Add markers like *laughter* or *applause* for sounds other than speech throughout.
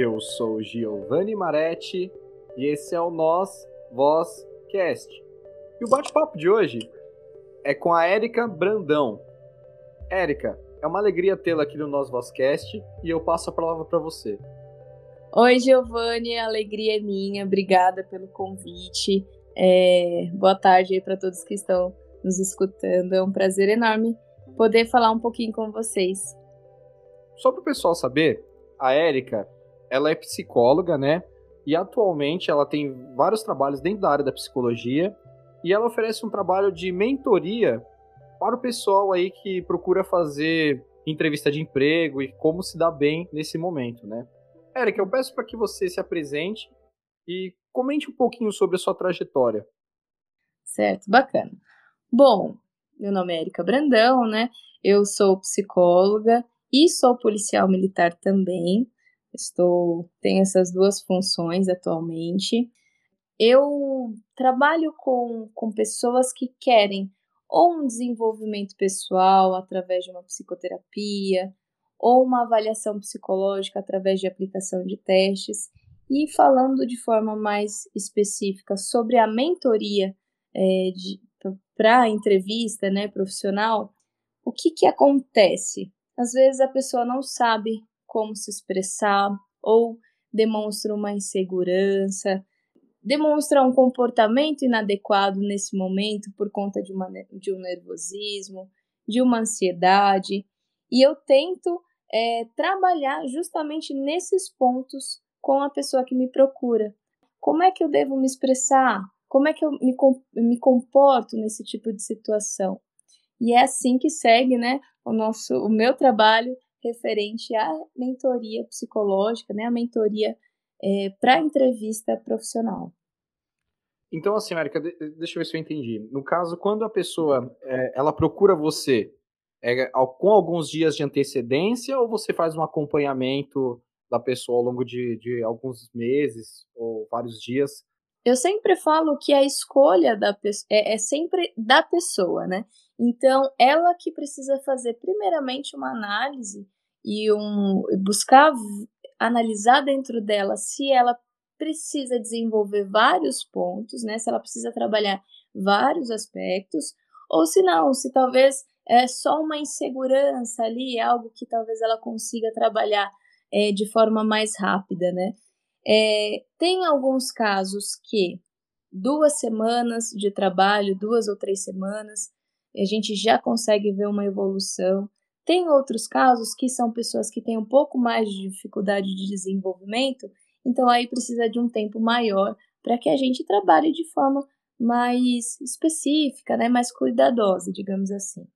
Eu sou Giovanni Maretti e esse é o Nós Voz Cast. E o bate-papo de hoje é com a Érica Brandão. Érica, é uma alegria tê-la aqui no Nós Vozcast e eu passo a palavra para você. Oi, Giovanni, a alegria é minha. Obrigada pelo convite. É... Boa tarde aí para todos que estão nos escutando. É um prazer enorme poder falar um pouquinho com vocês. Só para o pessoal saber, a Érica, ela é psicóloga, né? E atualmente ela tem vários trabalhos dentro da área da psicologia e ela oferece um trabalho de mentoria para o pessoal aí que procura fazer entrevista de emprego e como se dar bem nesse momento, né? Érica, eu peço para que você se apresente e comente um pouquinho sobre a sua trajetória. Certo, bacana. Bom, meu nome é Érica Brandão, né? Eu sou psicóloga e sou policial militar também. Estou tenho essas duas funções atualmente. Eu trabalho com, com pessoas que querem ou um desenvolvimento pessoal através de uma psicoterapia, ou uma avaliação psicológica através de aplicação de testes. E falando de forma mais específica sobre a mentoria é, para a entrevista né, profissional, o que, que acontece? Às vezes a pessoa não sabe como se expressar ou demonstra uma insegurança, demonstra um comportamento inadequado nesse momento por conta de, uma, de um nervosismo, de uma ansiedade. E eu tento é, trabalhar justamente nesses pontos com a pessoa que me procura. Como é que eu devo me expressar? Como é que eu me, me comporto nesse tipo de situação? E é assim que segue né, o, nosso, o meu trabalho referente à mentoria psicológica, né, a mentoria é, para entrevista profissional. Então, assim, América, deixa eu ver se eu entendi. No caso, quando a pessoa é, ela procura você, é, com alguns dias de antecedência ou você faz um acompanhamento da pessoa ao longo de, de alguns meses ou vários dias? Eu sempre falo que a escolha da é, é sempre da pessoa, né? Então, ela que precisa fazer primeiramente uma análise e um buscar analisar dentro dela se ela precisa desenvolver vários pontos, né? Se ela precisa trabalhar vários aspectos, ou se não, se talvez é só uma insegurança ali, algo que talvez ela consiga trabalhar é, de forma mais rápida, né? É, tem alguns casos que duas semanas de trabalho, duas ou três semanas, a gente já consegue ver uma evolução. Tem outros casos que são pessoas que têm um pouco mais de dificuldade de desenvolvimento então aí precisa de um tempo maior para que a gente trabalhe de forma mais específica, né, mais cuidadosa, digamos assim.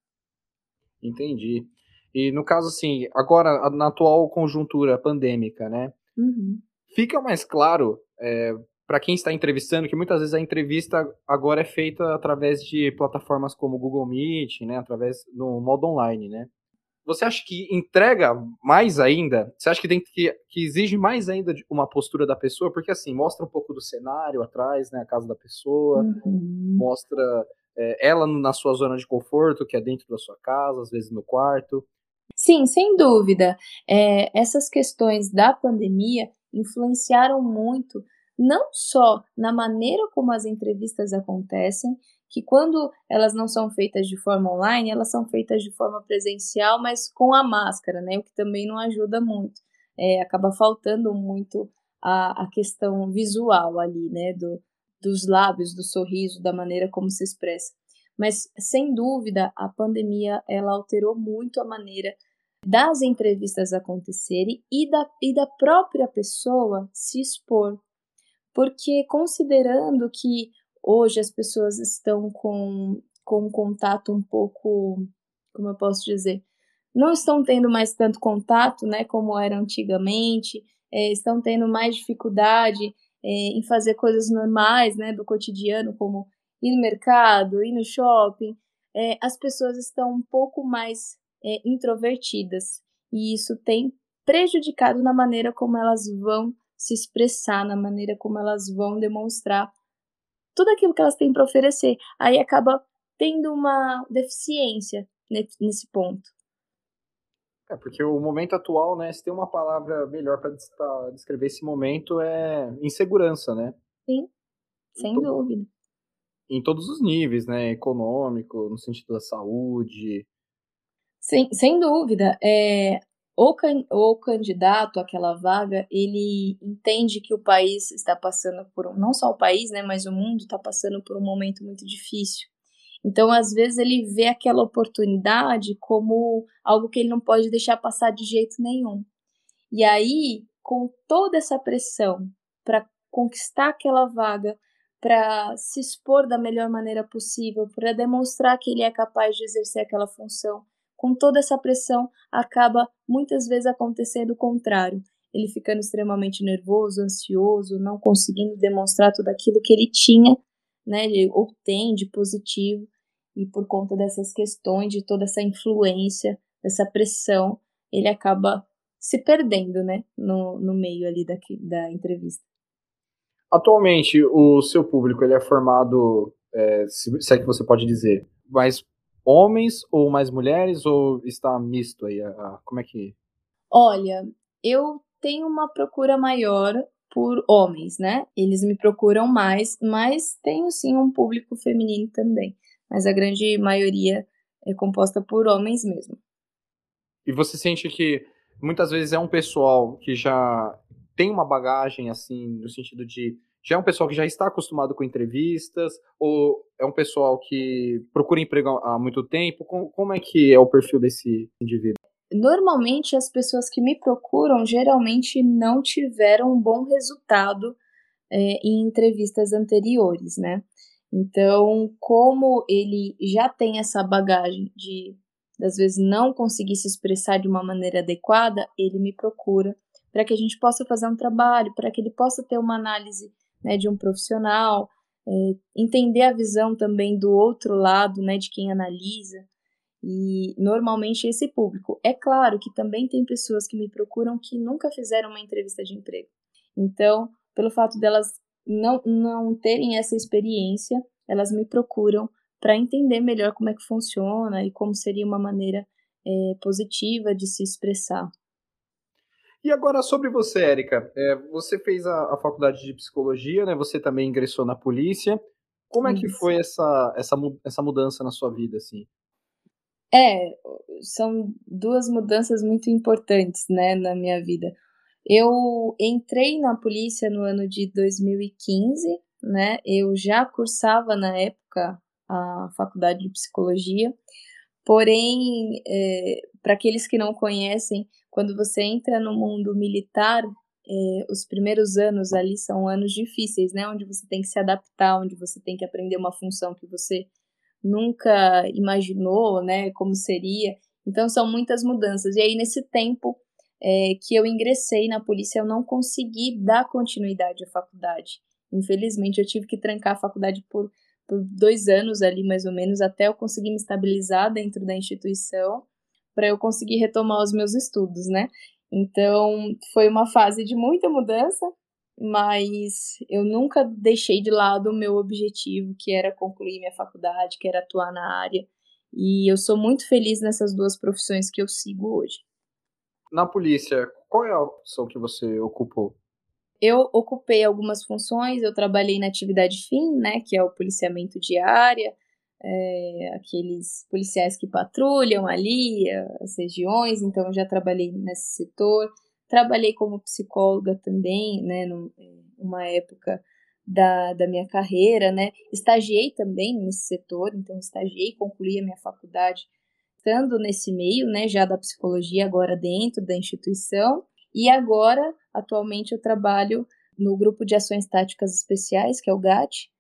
Entendi. E no caso assim, agora na atual conjuntura pandêmica, né, uhum. fica mais claro é, para quem está entrevistando que muitas vezes a entrevista agora é feita através de plataformas como Google Meet, né, através no modo online, né? Você acha que entrega mais ainda? Você acha que tem que, que exige mais ainda uma postura da pessoa? Porque assim, mostra um pouco do cenário atrás, né? A casa da pessoa, uhum. mostra é, ela na sua zona de conforto, que é dentro da sua casa, às vezes no quarto. Sim, sem dúvida. É, essas questões da pandemia influenciaram muito, não só na maneira como as entrevistas acontecem, que quando elas não são feitas de forma online, elas são feitas de forma presencial, mas com a máscara, né? O que também não ajuda muito. É, acaba faltando muito a, a questão visual ali, né? Do, dos lábios, do sorriso, da maneira como se expressa. Mas, sem dúvida, a pandemia ela alterou muito a maneira das entrevistas acontecerem e da, e da própria pessoa se expor. Porque, considerando que hoje as pessoas estão com, com um contato um pouco, como eu posso dizer, não estão tendo mais tanto contato, né, como era antigamente, é, estão tendo mais dificuldade é, em fazer coisas normais, né, do cotidiano, como ir no mercado, ir no shopping, é, as pessoas estão um pouco mais é, introvertidas. E isso tem prejudicado na maneira como elas vão se expressar, na maneira como elas vão demonstrar tudo aquilo que elas têm para oferecer. Aí acaba tendo uma deficiência nesse ponto. É, porque o momento atual, né, se tem uma palavra melhor para descrever esse momento é insegurança, né? Sim, sem dúvida. Em todos os níveis, né? Econômico, no sentido da saúde. Sim, sem dúvida. É, o, can, o candidato àquela vaga, ele entende que o país está passando por, não só o país, né, mas o mundo está passando por um momento muito difícil. Então, às vezes, ele vê aquela oportunidade como algo que ele não pode deixar passar de jeito nenhum. E aí, com toda essa pressão para conquistar aquela vaga, para se expor da melhor maneira possível, para demonstrar que ele é capaz de exercer aquela função, com toda essa pressão, acaba muitas vezes acontecendo o contrário. Ele ficando extremamente nervoso, ansioso, não conseguindo demonstrar tudo aquilo que ele tinha, né, ou tem de positivo, e por conta dessas questões, de toda essa influência, dessa pressão, ele acaba se perdendo, né, no, no meio ali da, da entrevista. Atualmente, o seu público ele é formado, é, se, se é que você pode dizer, mais homens ou mais mulheres ou está misto aí? Como é que? Olha, eu tenho uma procura maior por homens, né? Eles me procuram mais, mas tenho sim um público feminino também. Mas a grande maioria é composta por homens mesmo. E você sente que muitas vezes é um pessoal que já tem uma bagagem assim no sentido de já é um pessoal que já está acostumado com entrevistas ou é um pessoal que procura emprego há muito tempo? Como, é que é o perfil desse indivíduo? Normalmente as pessoas que me procuram geralmente não tiveram um bom resultado é, em entrevistas anteriores, né? Então, como ele já tem essa bagagem de às vezes não conseguir se expressar de uma maneira adequada, ele me procura para que a gente possa fazer um trabalho, para que ele possa ter uma análise né, de um profissional, é, entender a visão também do outro lado, né, de quem analisa, e normalmente esse público. É claro que também tem pessoas que me procuram que nunca fizeram uma entrevista de emprego. Então, pelo fato delas não, não terem essa experiência, elas me procuram para entender melhor como é que funciona e como seria uma maneira é, positiva de se expressar. E agora sobre você, Érica. É, você fez a, a, faculdade de psicologia, né? Você também ingressou na polícia. Como é que foi essa, essa, essa mudança na sua vida, assim? É, são duas mudanças muito importantes, né, na minha vida. Eu entrei na polícia no ano de 2015, né? Eu já cursava na época a faculdade de psicologia, porém, é, para aqueles que não conhecem, quando você entra no mundo militar, é, os primeiros anos ali são anos difíceis, né? Onde você tem que se adaptar, onde você tem que aprender uma função que você nunca imaginou, né? Como seria. Então são muitas mudanças. E aí nesse tempo é, que eu ingressei na polícia, eu não consegui dar continuidade à faculdade. Infelizmente, eu tive que trancar a faculdade por, por dois anos ali, mais ou menos, até eu conseguir me estabilizar dentro da instituição para eu conseguir retomar os meus estudos, né? Então, foi uma fase de muita mudança, mas eu nunca deixei de lado o meu objetivo, que era concluir minha faculdade, que era atuar na área. E eu sou muito feliz nessas duas profissões que eu sigo hoje. Na polícia, qual é a função que você ocupou? Eu ocupei algumas funções, eu trabalhei na atividade fim, né, que é o policiamento diária, é, aqueles policiais que patrulham ali as regiões, então eu já trabalhei nesse setor. Trabalhei como psicóloga também, né, numa época da, da minha carreira, né. Estagiei também nesse setor, então estagiei, concluí a minha faculdade estando nesse meio, né, já da psicologia, agora dentro da instituição. E agora, atualmente, eu trabalho no Grupo de Ações Táticas Especiais, que é o GAT,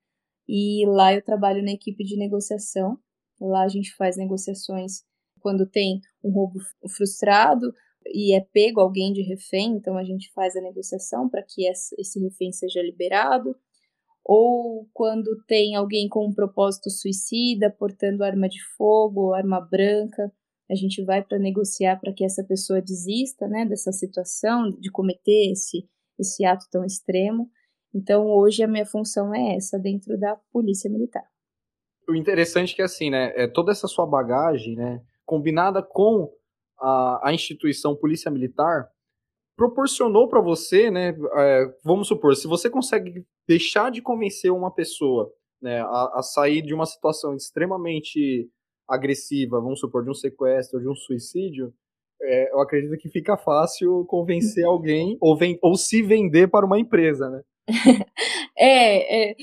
e lá eu trabalho na equipe de negociação. Lá a gente faz negociações quando tem um roubo frustrado e é pego alguém de refém, então a gente faz a negociação para que esse refém seja liberado. Ou quando tem alguém com um propósito suicida, portando arma de fogo ou arma branca, a gente vai para negociar para que essa pessoa desista né, dessa situação, de cometer esse, esse ato tão extremo. Então, hoje a minha função é essa dentro da Polícia Militar. O interessante é que assim, né, é toda essa sua bagagem, né, combinada com a, a instituição Polícia Militar proporcionou para você, né? É, vamos supor, se você consegue deixar de convencer uma pessoa né, a, a, sair de uma situação extremamente agressiva, vamos supor, de um sequestro de um suicídio, é, eu acredito que fica fácil convencer *laughs* alguém ou, vem, ou se vender para uma empresa, né? *laughs* é, é,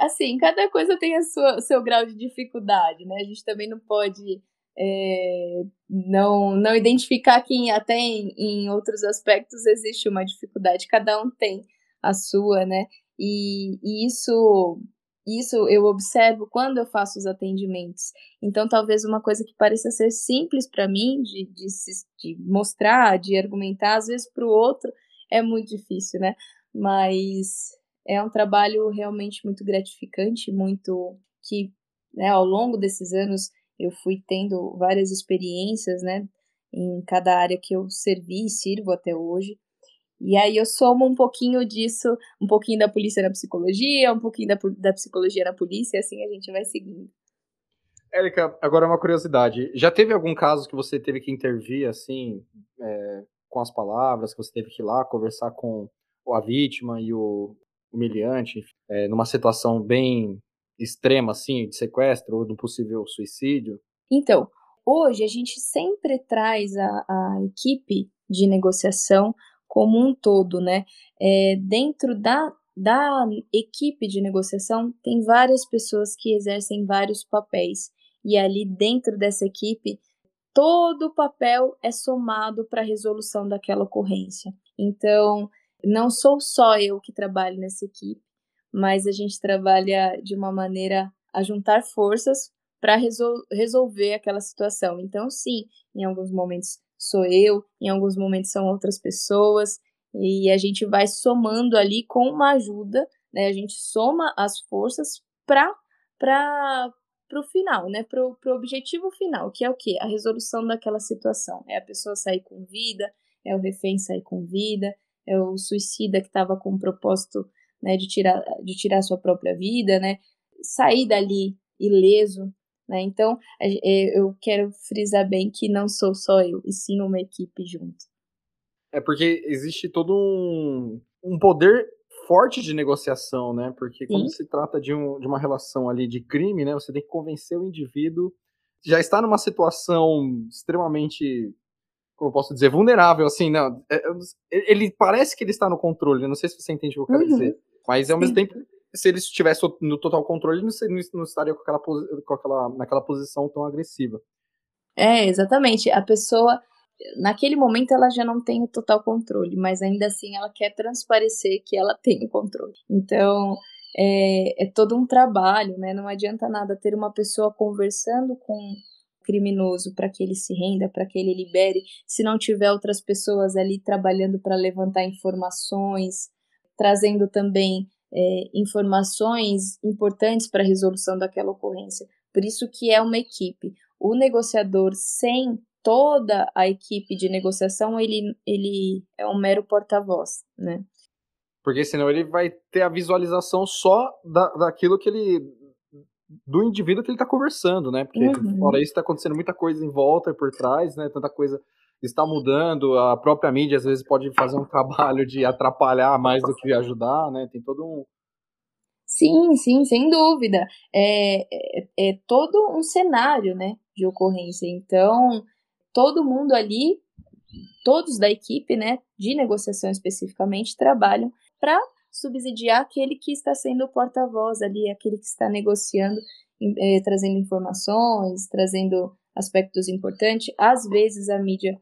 assim, cada coisa tem o seu grau de dificuldade, né? A gente também não pode é, não, não identificar que até em, em outros aspectos existe uma dificuldade, cada um tem a sua, né? E, e isso isso eu observo quando eu faço os atendimentos. Então, talvez uma coisa que pareça ser simples para mim, de, de, de, mostrar, de argumentar, às vezes para o outro é muito difícil, né? Mas é um trabalho realmente muito gratificante, muito que né, ao longo desses anos eu fui tendo várias experiências, né, em cada área que eu servi e sirvo até hoje. E aí eu somo um pouquinho disso, um pouquinho da polícia na psicologia, um pouquinho da, da psicologia na polícia, e assim a gente vai seguindo. Érica, agora uma curiosidade. Já teve algum caso que você teve que intervir, assim, é, com as palavras, que você teve que ir lá conversar com a vítima e o humilhante, é, numa situação bem extrema, assim, de sequestro ou de um possível suicídio? Então, hoje a gente sempre traz a, a equipe de negociação como um todo, né? É, dentro da, da equipe de negociação, tem várias pessoas que exercem vários papéis. E ali dentro dessa equipe, todo o papel é somado para a resolução daquela ocorrência. Então, não sou só eu que trabalho nessa equipe, mas a gente trabalha de uma maneira a juntar forças para resol resolver aquela situação. Então, sim, em alguns momentos sou eu, em alguns momentos são outras pessoas, e a gente vai somando ali com uma ajuda, né? A gente soma as forças para para o final, né? Para o objetivo final, que é o quê? A resolução daquela situação. É a pessoa sair com vida, é o refém sair com vida, é o suicida que estava com o propósito né, de tirar, de tirar sua própria vida, né, sair dali ileso, né, então é, eu quero frisar bem que não sou só eu, e sim uma equipe junto. É porque existe todo um, um poder forte de negociação, né, porque quando sim. se trata de, um, de uma relação ali de crime, né, você tem que convencer o indivíduo já está numa situação extremamente como eu posso dizer, vulnerável, assim, não. É, ele parece que ele está no controle, não sei se você entende o que eu quero uhum. dizer. Mas ao Sim. mesmo tempo, se ele estivesse no total controle, ele não, estaria com aquela, com aquela, naquela posição tão agressiva. É, exatamente. A pessoa, naquele momento, ela já não tem o total controle, mas ainda assim ela quer transparecer que ela tem o controle. Então, é, é todo um trabalho, né? Não adianta nada ter uma pessoa conversando com criminoso para que ele se renda, para que ele libere, se não tiver outras pessoas ali trabalhando para levantar informações, trazendo também é, informações importantes para a resolução daquela ocorrência. Por isso que é uma equipe. O negociador sem toda a equipe de negociação, ele, ele é um mero porta-voz, né? Porque senão ele vai ter a visualização só da, daquilo que ele. Do indivíduo que ele está conversando, né? Porque uhum. fora isso está acontecendo muita coisa em volta e por trás, né? Tanta coisa está mudando, a própria mídia às vezes pode fazer um *laughs* trabalho de atrapalhar mais do que ajudar, né? Tem todo um. Sim, sim, sem dúvida. É, é, é todo um cenário, né, de ocorrência. Então, todo mundo ali, todos da equipe, né, de negociação especificamente, trabalham para subsidiar aquele que está sendo o porta-voz ali, aquele que está negociando, eh, trazendo informações, trazendo aspectos importantes. Às vezes a mídia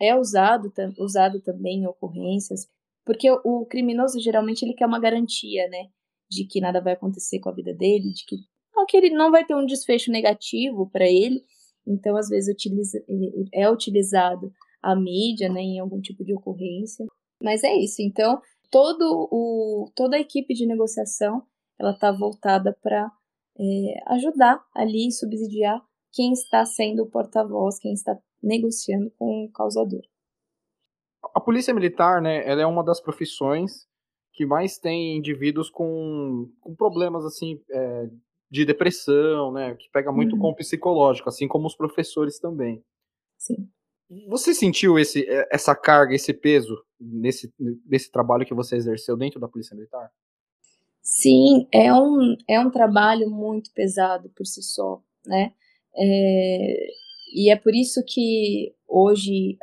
é usado, usado também em ocorrências, porque o criminoso geralmente ele quer uma garantia, né, de que nada vai acontecer com a vida dele, de que, que ele não vai ter um desfecho negativo para ele, então às vezes utiliza, é utilizado a mídia, né, em algum tipo de ocorrência, mas é isso, então todo o, toda a equipe de negociação ela está voltada para é, ajudar ali, subsidiar quem está sendo o porta-voz, quem está negociando com o causador. A polícia militar, né, ela é uma das profissões que mais tem indivíduos com, com problemas assim é, de depressão, né, que pega muito uhum. com o psicológico, assim como os professores também. Sim. Você sentiu esse, é, essa carga, esse peso nesse, nesse trabalho que você exerceu dentro da Polícia Militar? Sim, é um, é um trabalho muito pesado por si só, né? É, e é por isso que hoje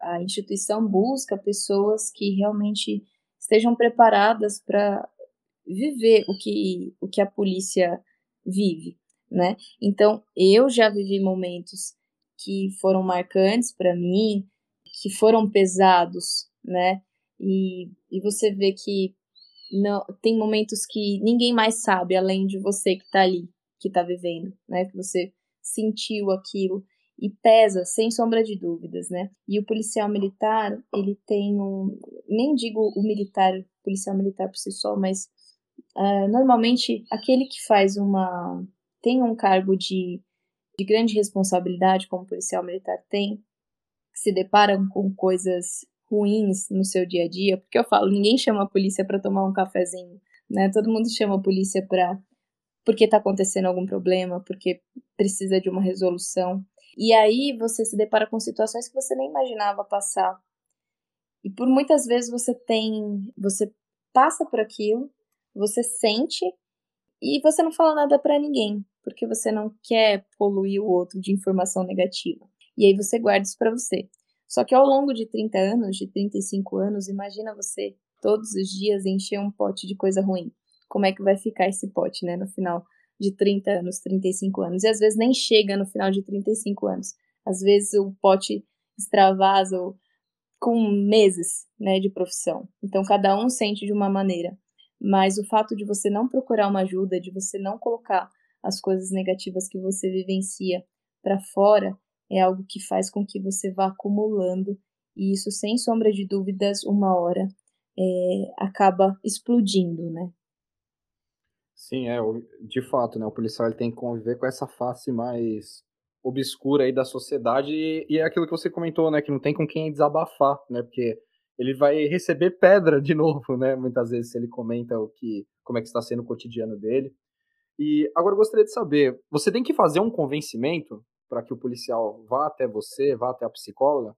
a, a instituição busca pessoas que realmente estejam preparadas para viver o que, o que a polícia vive, né? Então, eu já vivi momentos que foram marcantes para mim, que foram pesados, né? E, e você vê que não tem momentos que ninguém mais sabe além de você que está ali, que está vivendo, né? Que você sentiu aquilo e pesa sem sombra de dúvidas, né? E o policial militar, ele tem um, nem digo o militar, policial militar por si só, mas uh, normalmente aquele que faz uma tem um cargo de de grande responsabilidade, como policial militar tem, que se deparam com coisas ruins no seu dia a dia, porque eu falo, ninguém chama a polícia para tomar um cafezinho, né? Todo mundo chama a polícia para porque está acontecendo algum problema, porque precisa de uma resolução. E aí você se depara com situações que você nem imaginava passar. E por muitas vezes você tem, você passa por aquilo, você sente e você não fala nada para ninguém porque você não quer poluir o outro de informação negativa. E aí você guarda isso para você. Só que ao longo de 30 anos, de 35 anos, imagina você todos os dias encher um pote de coisa ruim. Como é que vai ficar esse pote, né, no final de 30 anos, 35 anos? E às vezes nem chega no final de 35 anos. Às vezes o pote extravasa com meses, né, de profissão. Então cada um sente de uma maneira. Mas o fato de você não procurar uma ajuda, de você não colocar as coisas negativas que você vivencia para fora, é algo que faz com que você vá acumulando e isso, sem sombra de dúvidas, uma hora é, acaba explodindo, né? Sim, é, de fato, né? O policial ele tem que conviver com essa face mais obscura aí da sociedade e, é aquilo que você comentou, né? Que não tem com quem desabafar, né? Porque ele vai receber pedra de *laughs* novo, né? Muitas vezes se ele comenta o que, como é que está sendo o cotidiano dele. E agora eu gostaria de saber, você tem que fazer um convencimento para que o policial vá até você, vá até a psicóloga?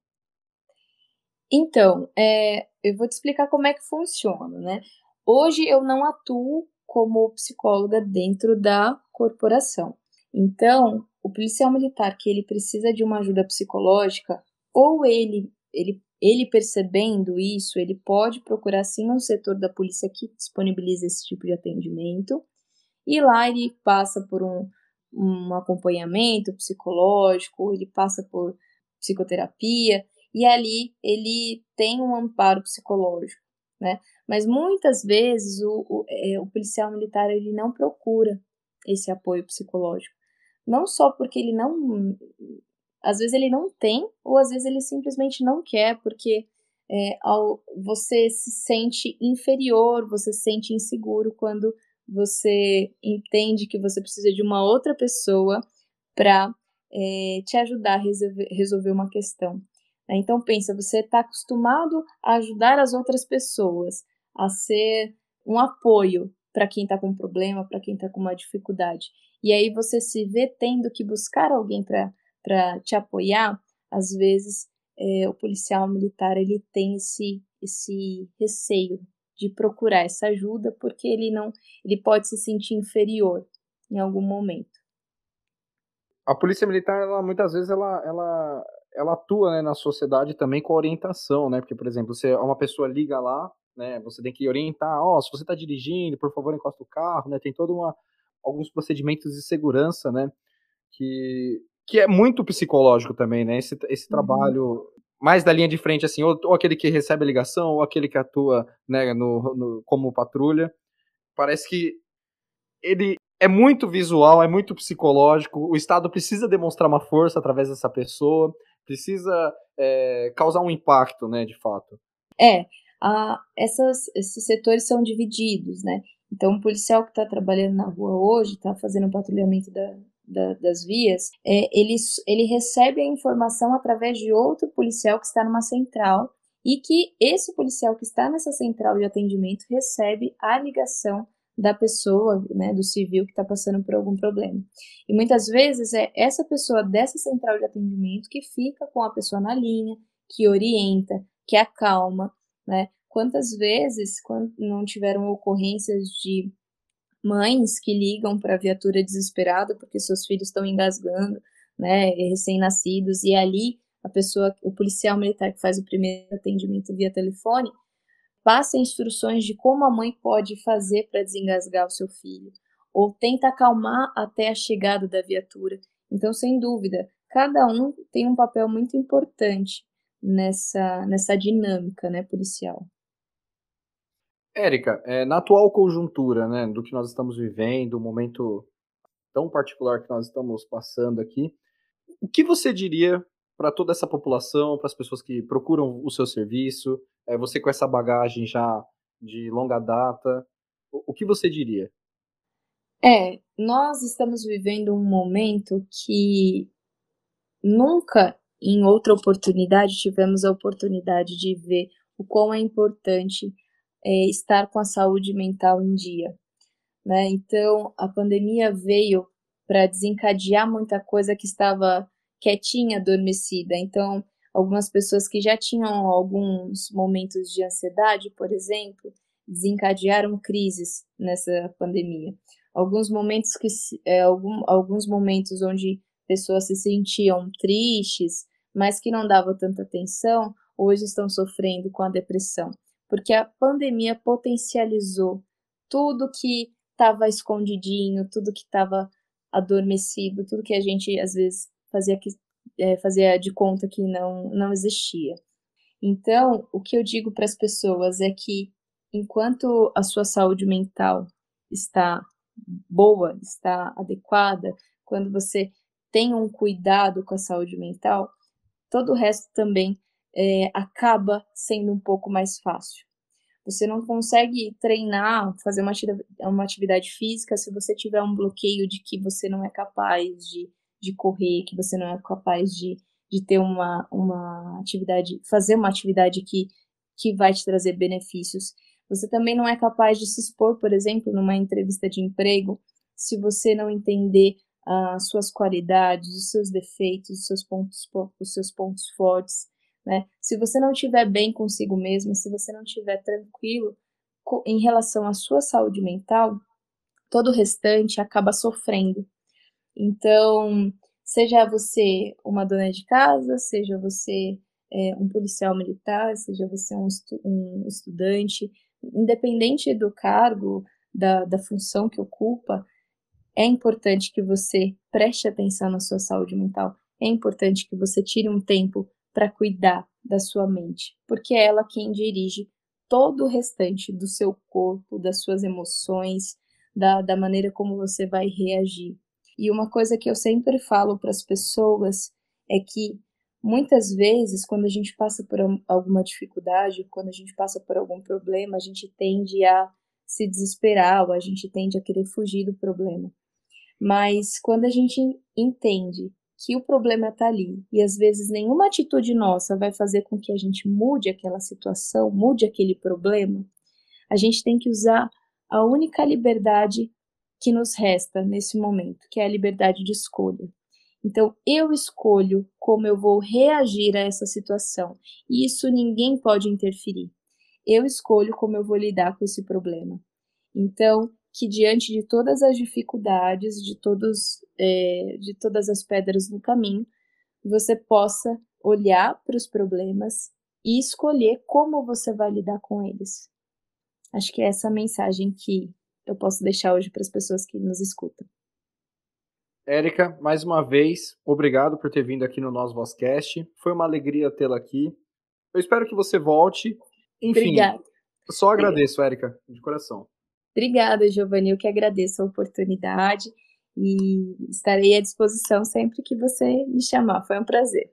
Então, é, eu vou te explicar como é que funciona, né? Hoje eu não atuo como psicóloga dentro da corporação. Então, o policial militar que ele precisa de uma ajuda psicológica, ou ele, ele, ele percebendo isso, ele pode procurar sim um setor da polícia que disponibiliza esse tipo de atendimento, e lá ele passa por um, um acompanhamento psicológico, ele passa por psicoterapia, e ali ele tem um amparo psicológico, né? Mas muitas vezes o, o, é, o policial militar ele não procura esse apoio psicológico. Não só porque ele não. Às vezes ele não tem, ou às vezes ele simplesmente não quer, porque é, ao, você se sente inferior, você se sente inseguro quando você entende que você precisa de uma outra pessoa para é, te ajudar a resolver, resolver uma questão. Né? Então pensa, você está acostumado a ajudar as outras pessoas, a ser um apoio para quem está com um problema, para quem está com uma dificuldade. E aí você se vê tendo que buscar alguém para te apoiar, às vezes é, o policial militar ele tem esse, esse receio de procurar essa ajuda porque ele não ele pode se sentir inferior em algum momento. A polícia militar, ela, muitas vezes, ela, ela, ela atua né, na sociedade também com orientação, né? Porque, por exemplo, você uma pessoa liga lá, né? Você tem que orientar, ó, oh, se você está dirigindo, por favor, encosta o carro, né? Tem todo uma alguns procedimentos de segurança, né? Que, que é muito psicológico também, né? Esse, esse uhum. trabalho mais da linha de frente, assim, ou, ou, aquele que recebe a ligação, ou aquele que atua né, no, no, como patrulha. Parece que ele é muito visual, é muito psicológico. O Estado precisa demonstrar uma força através dessa pessoa, precisa é, causar um impacto, né, de fato. É, a, essas, esses setores são divididos, né? Então, o policial que está trabalhando na rua hoje, está fazendo o patrulhamento da, da, das vias, é, ele, ele recebe a informação através de outro policial que está numa central e que esse policial que está nessa central de atendimento recebe a ligação da pessoa, né, do civil que está passando por algum problema. E muitas vezes é essa pessoa dessa central de atendimento que fica com a pessoa na linha, que orienta, que acalma, né? Quantas vezes, quando não tiveram ocorrências de mães que ligam para a viatura desesperada porque seus filhos estão engasgando, né, recém-nascidos, e ali a pessoa, o policial militar que faz o primeiro atendimento via telefone, passa instruções de como a mãe pode fazer para desengasgar o seu filho, ou tenta acalmar até a chegada da viatura. Então, sem dúvida, cada um tem um papel muito importante nessa, nessa dinâmica né, policial. Érica, é, na atual conjuntura né, do que nós estamos vivendo, o momento tão particular que nós estamos passando aqui, o que você diria para toda essa população, para as pessoas que procuram o seu serviço, é, você com essa bagagem já de longa data, o, o que você diria? É, nós estamos vivendo um momento que nunca em outra oportunidade tivemos a oportunidade de ver o quão é importante é, estar com a saúde mental em dia. Né? Então, a pandemia veio para desencadear muita coisa que estava quietinha, adormecida. Então, algumas pessoas que já tinham alguns momentos de ansiedade, por exemplo, desencadearam crises nessa pandemia. Alguns momentos que é, algum, alguns momentos onde pessoas se sentiam tristes, mas que não davam tanta atenção, hoje estão sofrendo com a depressão, porque a pandemia potencializou tudo que estava escondidinho, tudo que estava adormecido, tudo que a gente às vezes fazia, que, é, fazia de conta que não, não existia. Então, o que eu digo para as pessoas é que enquanto a sua saúde mental está boa, está adequada, quando você tem um cuidado com a saúde mental, todo o resto também é, acaba sendo um pouco mais fácil. Você não consegue treinar, fazer uma, atividade física se você tiver um bloqueio de que você não é capaz de, de correr, que você não é capaz de, de ter uma, uma atividade, fazer uma atividade que, que vai te trazer benefícios. Você também não é capaz de se expor, por exemplo, numa entrevista de emprego, se você não entender as suas qualidades, os seus defeitos, os seus pontos, os seus pontos fortes, né? Se você não estiver bem consigo mesmo, se você não estiver tranquilo em relação à sua saúde mental, todo o restante acaba sofrendo. Então, seja você uma dona de casa, seja você é, um policial militar, seja você um, estu um estudante, independente do cargo, da, da função que ocupa, é importante que você preste atenção na sua saúde mental. É importante que você tire um tempo para cuidar da sua mente, porque é ela quem dirige todo o restante do seu corpo, das suas emoções, da, da maneira como você vai reagir. E uma coisa que eu sempre falo para as pessoas é que muitas vezes, quando a gente passa por alguma dificuldade, quando a gente passa por algum problema, a gente tende a se desesperar ou a gente tende a querer fugir do problema. Mas quando a gente entende que o problema está ali e às vezes nenhuma atitude nossa vai fazer com que a gente mude aquela situação, mude aquele problema, a gente tem que usar a única liberdade que nos resta nesse momento, que é a liberdade de escolha. Então, eu escolho como eu vou reagir a essa situação. E isso ninguém pode interferir. Eu escolho como eu vou lidar com esse problema. Então, que diante de todas as dificuldades, de todos, é, de todas as pedras no caminho, você possa olhar para os problemas e escolher como você vai lidar com eles. Acho que é essa mensagem que eu posso deixar hoje para as pessoas que nos escutam. Érica, mais uma vez, obrigado por ter vindo aqui no nosso Vozcast. Foi uma alegria tê-la aqui. Eu espero que você volte. Enfim, Obrigada. só agradeço, Érica, de coração. Obrigada, Giovanni. Eu que agradeço a oportunidade e estarei à disposição sempre que você me chamar. Foi um prazer.